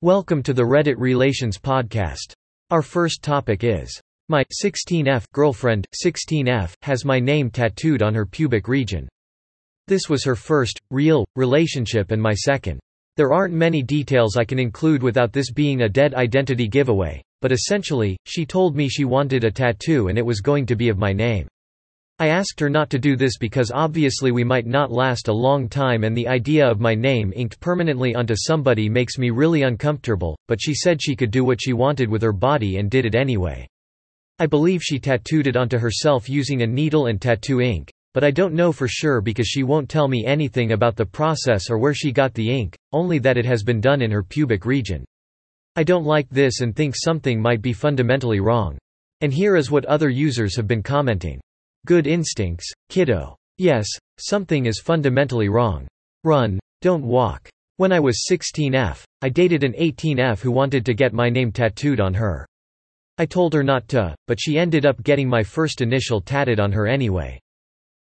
Welcome to the Reddit Relations Podcast. Our first topic is My 16F girlfriend, 16F, has my name tattooed on her pubic region. This was her first, real, relationship and my second. There aren't many details I can include without this being a dead identity giveaway, but essentially, she told me she wanted a tattoo and it was going to be of my name. I asked her not to do this because obviously we might not last a long time and the idea of my name inked permanently onto somebody makes me really uncomfortable, but she said she could do what she wanted with her body and did it anyway. I believe she tattooed it onto herself using a needle and tattoo ink, but I don't know for sure because she won't tell me anything about the process or where she got the ink, only that it has been done in her pubic region. I don't like this and think something might be fundamentally wrong. And here is what other users have been commenting. Good instincts, kiddo. Yes, something is fundamentally wrong. Run. Don't walk. When I was 16F, I dated an 18F who wanted to get my name tattooed on her. I told her not to, but she ended up getting my first initial tatted on her anyway.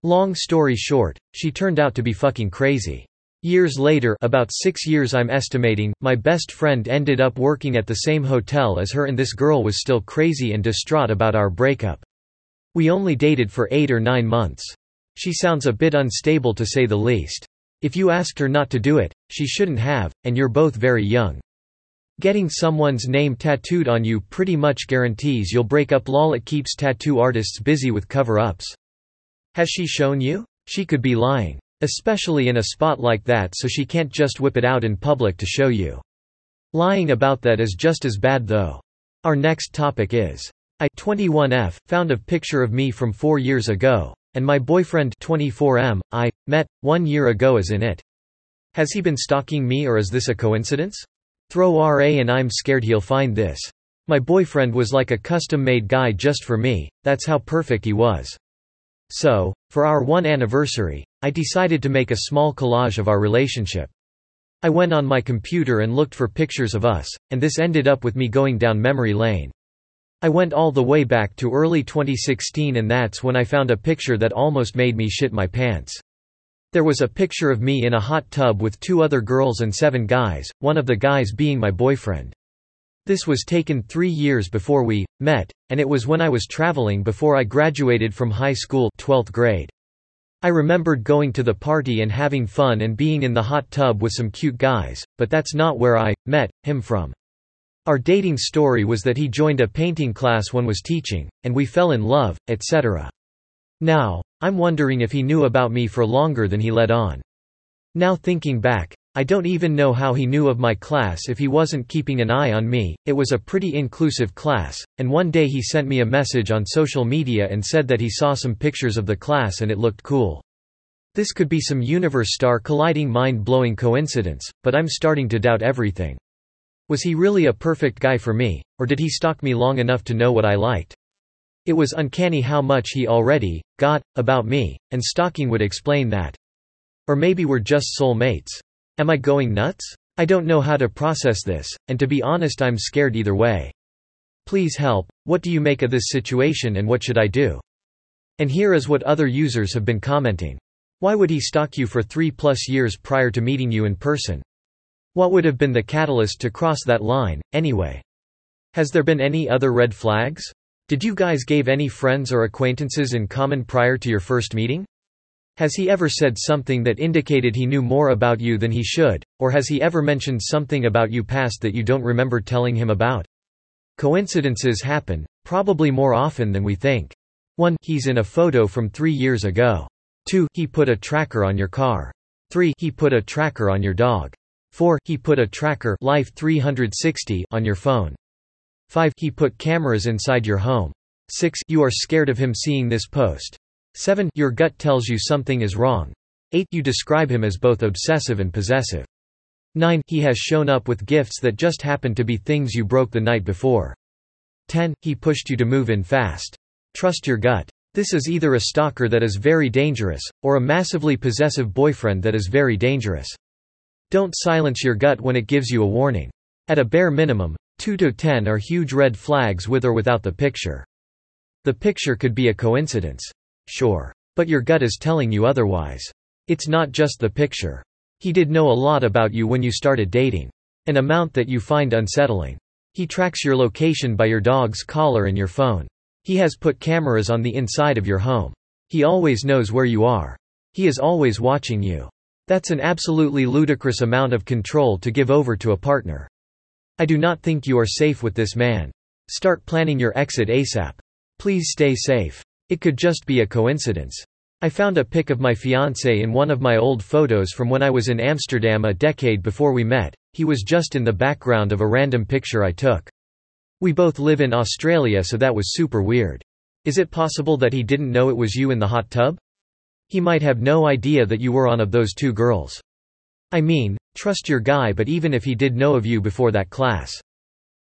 Long story short, she turned out to be fucking crazy. Years later about six years I'm estimating, my best friend ended up working at the same hotel as her and this girl was still crazy and distraught about our breakup. We only dated for eight or nine months. She sounds a bit unstable to say the least. If you asked her not to do it, she shouldn't have, and you're both very young. Getting someone's name tattooed on you pretty much guarantees you'll break up lol it keeps tattoo artists busy with cover-ups. Has she shown you? She could be lying. Especially in a spot like that so she can't just whip it out in public to show you. Lying about that is just as bad though. Our next topic is I 21F found a picture of me from 4 years ago and my boyfriend 24M I met 1 year ago is in it. Has he been stalking me or is this a coincidence? Throw RA and I'm scared he'll find this. My boyfriend was like a custom-made guy just for me. That's how perfect he was. So, for our 1 anniversary, I decided to make a small collage of our relationship. I went on my computer and looked for pictures of us, and this ended up with me going down memory lane. I went all the way back to early 2016 and that's when I found a picture that almost made me shit my pants. There was a picture of me in a hot tub with two other girls and seven guys, one of the guys being my boyfriend. This was taken three years before we met, and it was when I was traveling before I graduated from high school 12th grade. I remembered going to the party and having fun and being in the hot tub with some cute guys, but that's not where I met him from. Our dating story was that he joined a painting class one was teaching, and we fell in love, etc. Now, I'm wondering if he knew about me for longer than he let on. Now thinking back, I don't even know how he knew of my class if he wasn't keeping an eye on me. It was a pretty inclusive class, and one day he sent me a message on social media and said that he saw some pictures of the class and it looked cool. This could be some universe star colliding mind blowing coincidence, but I'm starting to doubt everything. Was he really a perfect guy for me, or did he stalk me long enough to know what I liked? It was uncanny how much he already got about me, and stalking would explain that. Or maybe we're just soul mates. Am I going nuts? I don't know how to process this, and to be honest I'm scared either way. Please help, what do you make of this situation and what should I do? And here is what other users have been commenting. Why would he stalk you for three plus years prior to meeting you in person? What would have been the catalyst to cross that line, anyway? Has there been any other red flags? Did you guys gave any friends or acquaintances in common prior to your first meeting? Has he ever said something that indicated he knew more about you than he should, or has he ever mentioned something about you past that you don't remember telling him about? Coincidences happen, probably more often than we think. 1. He's in a photo from three years ago. 2. He put a tracker on your car. 3. He put a tracker on your dog. 4. He put a tracker Life 360 on your phone. 5. He put cameras inside your home. 6. You are scared of him seeing this post. 7. Your gut tells you something is wrong. 8. You describe him as both obsessive and possessive. 9. He has shown up with gifts that just happened to be things you broke the night before. 10. He pushed you to move in fast. Trust your gut. This is either a stalker that is very dangerous, or a massively possessive boyfriend that is very dangerous. Don't silence your gut when it gives you a warning. At a bare minimum, 2 to 10 are huge red flags with or without the picture. The picture could be a coincidence. Sure. But your gut is telling you otherwise. It's not just the picture. He did know a lot about you when you started dating. An amount that you find unsettling. He tracks your location by your dog's collar and your phone. He has put cameras on the inside of your home. He always knows where you are. He is always watching you. That's an absolutely ludicrous amount of control to give over to a partner. I do not think you are safe with this man. Start planning your exit ASAP. Please stay safe. It could just be a coincidence. I found a pic of my fiancé in one of my old photos from when I was in Amsterdam a decade before we met, he was just in the background of a random picture I took. We both live in Australia so that was super weird. Is it possible that he didn't know it was you in the hot tub? He might have no idea that you were one of those two girls. I mean, trust your guy but even if he did know of you before that class.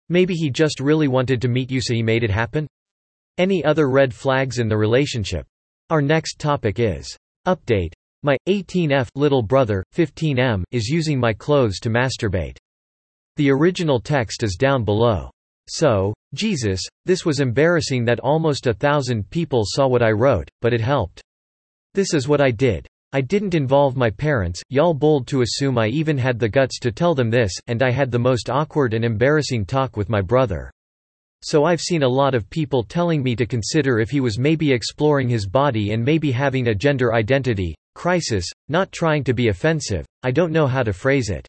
Maybe he just really wanted to meet you so he made it happen? Any other red flags in the relationship? Our next topic is Update. My 18F little brother, 15M, is using my clothes to masturbate. The original text is down below. So, Jesus, this was embarrassing that almost a thousand people saw what I wrote, but it helped. This is what I did. I didn't involve my parents, y'all bold to assume I even had the guts to tell them this, and I had the most awkward and embarrassing talk with my brother. So I've seen a lot of people telling me to consider if he was maybe exploring his body and maybe having a gender identity crisis, not trying to be offensive, I don't know how to phrase it.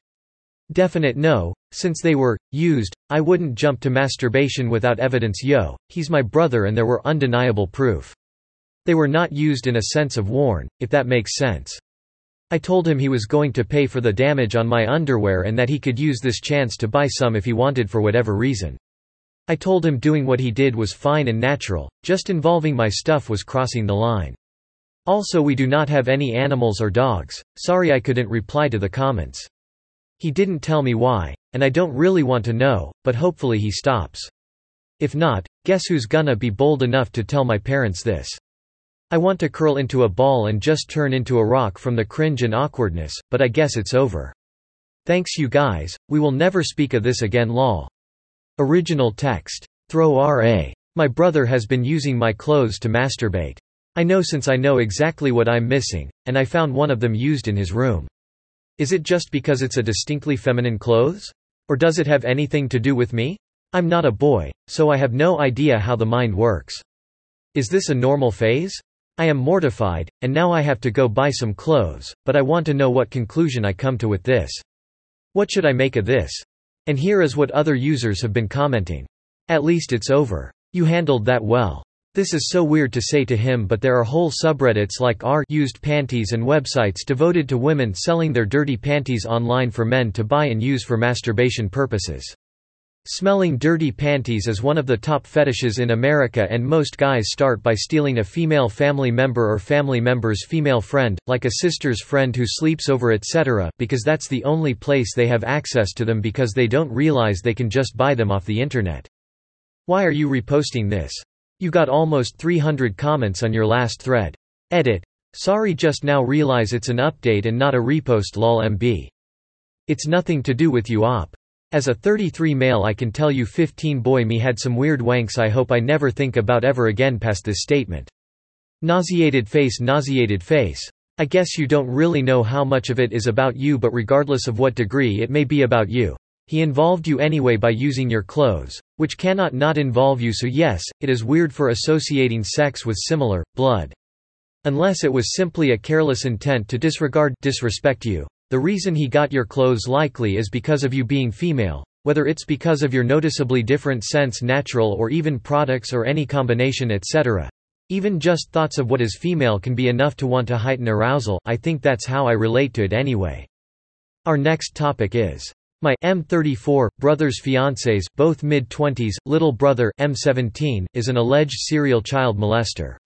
Definite no, since they were used, I wouldn't jump to masturbation without evidence yo, he's my brother and there were undeniable proof. They were not used in a sense of worn, if that makes sense. I told him he was going to pay for the damage on my underwear and that he could use this chance to buy some if he wanted for whatever reason. I told him doing what he did was fine and natural, just involving my stuff was crossing the line. Also we do not have any animals or dogs, sorry I couldn't reply to the comments. He didn't tell me why, and I don't really want to know, but hopefully he stops. If not, guess who's gonna be bold enough to tell my parents this. I want to curl into a ball and just turn into a rock from the cringe and awkwardness, but I guess it's over. Thanks you guys, we will never speak of this again lol. Original text. Throw RA. My brother has been using my clothes to masturbate. I know since I know exactly what I'm missing, and I found one of them used in his room. Is it just because it's a distinctly feminine clothes? Or does it have anything to do with me? I'm not a boy, so I have no idea how the mind works. Is this a normal phase? I am mortified, and now I have to go buy some clothes, but I want to know what conclusion I come to with this. What should I make of this? And here is what other users have been commenting. At least it's over. You handled that well. This is so weird to say to him but there are whole subreddits like r used panties and websites devoted to women selling their dirty panties online for men to buy and use for masturbation purposes. Smelling dirty panties is one of the top fetishes in America and most guys start by stealing a female family member or family member's female friend, like a sister's friend who sleeps over etc. because that's the only place they have access to them because they don't realize they can just buy them off the internet. Why are you reposting this? You got almost 300 comments on your last thread. Edit. Sorry just now realize it's an update and not a repost lol mb. It's nothing to do with you op. As a 33 male I can tell you 15 boy me had some weird wanks I hope I never think about ever again past this statement. Nauseated face nauseated face. I guess you don't really know how much of it is about you but regardless of what degree it may be about you. He involved you anyway by using your clothes, which cannot not involve you so yes, it is weird for associating sex with similar, blood. Unless it was simply a careless intent to disregard disrespect you. The reason he got your clothes likely is because of you being female, whether it's because of your noticeably different sense natural or even products or any combination etc. Even just thoughts of what is female can be enough to want to heighten arousal, I think that's how I relate to it anyway. Our next topic is my M34 brother's fiancés, both mid-20s, little brother M17 is an alleged serial child molester.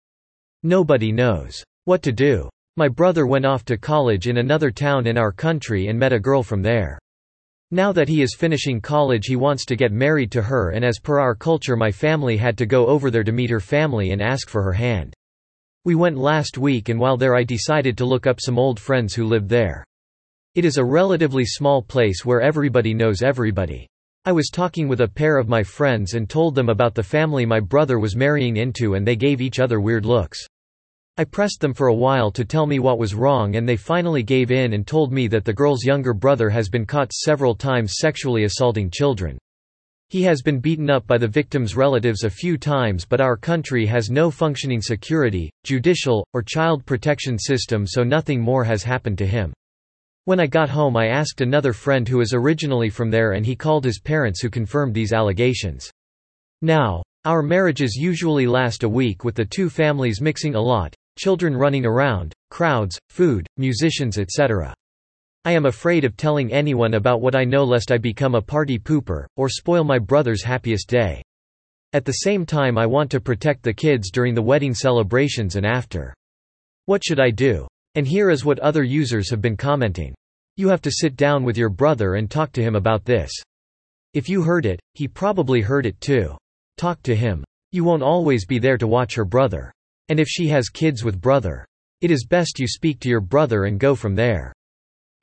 Nobody knows what to do. My brother went off to college in another town in our country and met a girl from there. Now that he is finishing college he wants to get married to her and as per our culture my family had to go over there to meet her family and ask for her hand. We went last week and while there I decided to look up some old friends who lived there. It is a relatively small place where everybody knows everybody. I was talking with a pair of my friends and told them about the family my brother was marrying into and they gave each other weird looks. I pressed them for a while to tell me what was wrong and they finally gave in and told me that the girl's younger brother has been caught several times sexually assaulting children. He has been beaten up by the victim's relatives a few times but our country has no functioning security, judicial, or child protection system so nothing more has happened to him. When I got home I asked another friend who is originally from there and he called his parents who confirmed these allegations. Now, our marriages usually last a week with the two families mixing a lot, children running around, crowds, food, musicians etc. I am afraid of telling anyone about what I know lest I become a party pooper, or spoil my brother's happiest day. At the same time I want to protect the kids during the wedding celebrations and after. What should I do? And here is what other users have been commenting. You have to sit down with your brother and talk to him about this. If you heard it, he probably heard it too. Talk to him. You won't always be there to watch her brother. And if she has kids with brother. It is best you speak to your brother and go from there.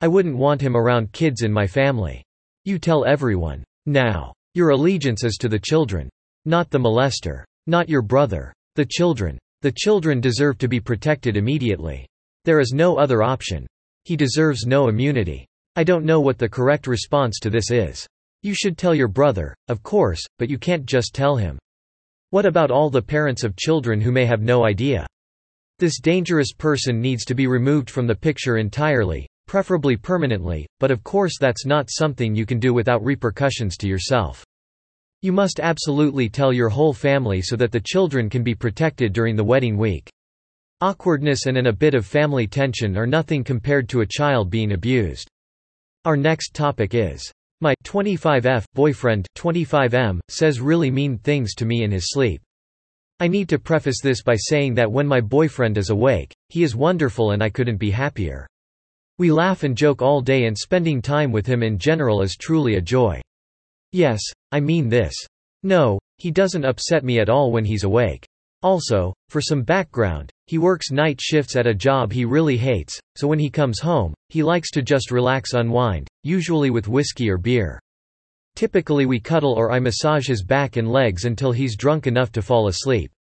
I wouldn't want him around kids in my family. You tell everyone. Now. Your allegiance is to the children. Not the molester. Not your brother. The children. The children deserve to be protected immediately. There is no other option. He deserves no immunity. I don't know what the correct response to this is. You should tell your brother, of course, but you can't just tell him. What about all the parents of children who may have no idea? This dangerous person needs to be removed from the picture entirely, preferably permanently, but of course that's not something you can do without repercussions to yourself. You must absolutely tell your whole family so that the children can be protected during the wedding week. Awkwardness and an a bit of family tension are nothing compared to a child being abused. Our next topic is my 25F boyfriend 25M says really mean things to me in his sleep. I need to preface this by saying that when my boyfriend is awake, he is wonderful and I couldn't be happier. We laugh and joke all day and spending time with him in general is truly a joy. Yes, I mean this. No, he doesn't upset me at all when he's awake. Also, for some background, he works night shifts at a job he really hates, so when he comes home, he likes to just relax unwind, usually with whiskey or beer. Typically we cuddle or I massage his back and legs until he's drunk enough to fall asleep.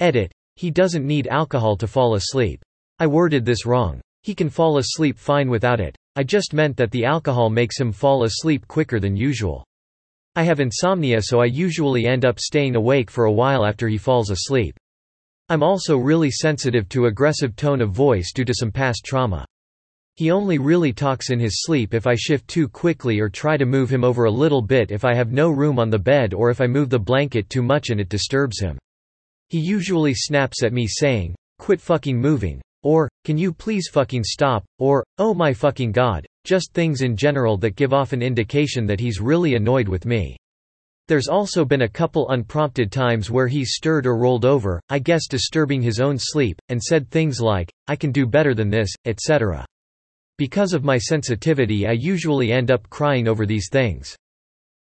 Edit. He doesn't need alcohol to fall asleep. I worded this wrong. He can fall asleep fine without it. I just meant that the alcohol makes him fall asleep quicker than usual. I have insomnia so I usually end up staying awake for a while after he falls asleep. I'm also really sensitive to aggressive tone of voice due to some past trauma. He only really talks in his sleep if I shift too quickly or try to move him over a little bit if I have no room on the bed or if I move the blanket too much and it disturbs him. He usually snaps at me saying, quit fucking moving, or, can you please fucking stop, or, oh my fucking god, just things in general that give off an indication that he's really annoyed with me. There's also been a couple unprompted times where he's stirred or rolled over, I guess disturbing his own sleep, and said things like, I can do better than this, etc. Because of my sensitivity I usually end up crying over these things.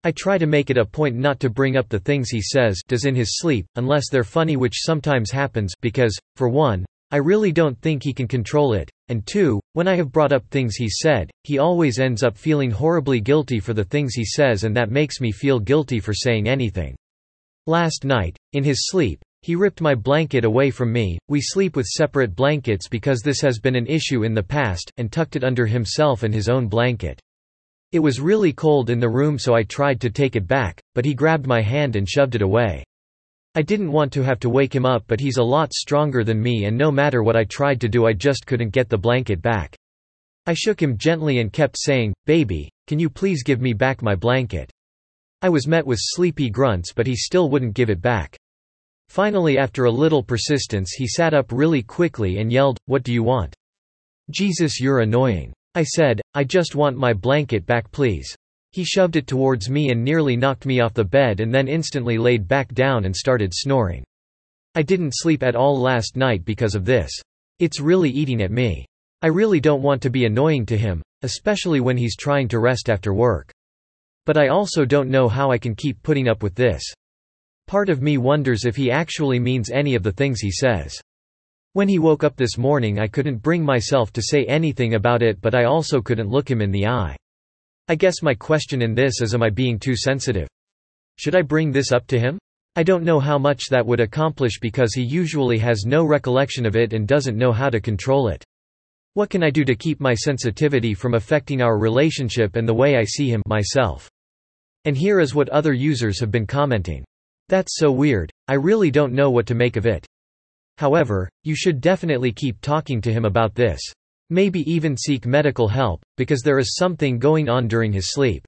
I try to make it a point not to bring up the things he says does in his sleep, unless they're funny which sometimes happens, because, for one, I really don't think he can control it, and two, when I have brought up things he said, he always ends up feeling horribly guilty for the things he says and that makes me feel guilty for saying anything. Last night, in his sleep, he ripped my blanket away from me, we sleep with separate blankets because this has been an issue in the past, and tucked it under himself and his own blanket. It was really cold in the room so I tried to take it back, but he grabbed my hand and shoved it away. I didn't want to have to wake him up but he's a lot stronger than me and no matter what I tried to do I just couldn't get the blanket back. I shook him gently and kept saying, baby, can you please give me back my blanket? I was met with sleepy grunts but he still wouldn't give it back. Finally after a little persistence he sat up really quickly and yelled, what do you want? Jesus you're annoying. I said, I just want my blanket back please. He shoved it towards me and nearly knocked me off the bed and then instantly laid back down and started snoring. I didn't sleep at all last night because of this. It's really eating at me. I really don't want to be annoying to him, especially when he's trying to rest after work. But I also don't know how I can keep putting up with this. Part of me wonders if he actually means any of the things he says. When he woke up this morning I couldn't bring myself to say anything about it but I also couldn't look him in the eye. I guess my question in this is am I being too sensitive? Should I bring this up to him? I don't know how much that would accomplish because he usually has no recollection of it and doesn't know how to control it. What can I do to keep my sensitivity from affecting our relationship and the way I see him myself? And here is what other users have been commenting. That's so weird, I really don't know what to make of it. However, you should definitely keep talking to him about this. Maybe even seek medical help, because there is something going on during his sleep.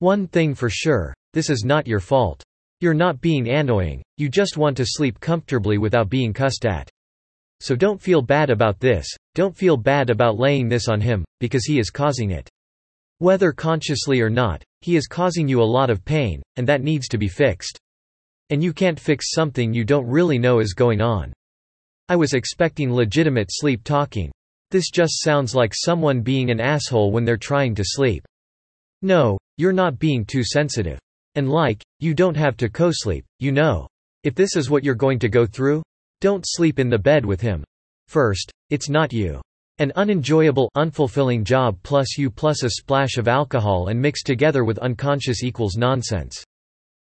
One thing for sure, this is not your fault. You're not being annoying, you just want to sleep comfortably without being cussed at. So don't feel bad about this, don't feel bad about laying this on him, because he is causing it. Whether consciously or not, he is causing you a lot of pain, and that needs to be fixed. And you can't fix something you don't really know is going on. I was expecting legitimate sleep talking. This just sounds like someone being an asshole when they're trying to sleep. No, you're not being too sensitive. And like, you don't have to co-sleep, you know. If this is what you're going to go through, don't sleep in the bed with him. First, it's not you. An unenjoyable, unfulfilling job plus you plus a splash of alcohol and mixed together with unconscious equals nonsense.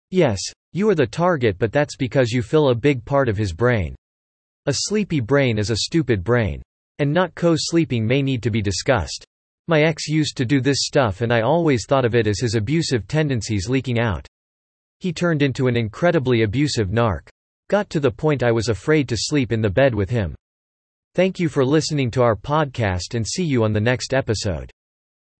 Yes, you are the target but that's because you fill a big part of his brain. A sleepy brain is a stupid brain. And not co-sleeping may need to be discussed. My ex used to do this stuff and I always thought of it as his abusive tendencies leaking out. He turned into an incredibly abusive narc. Got to the point I was afraid to sleep in the bed with him. Thank you for listening to our podcast and see you on the next episode.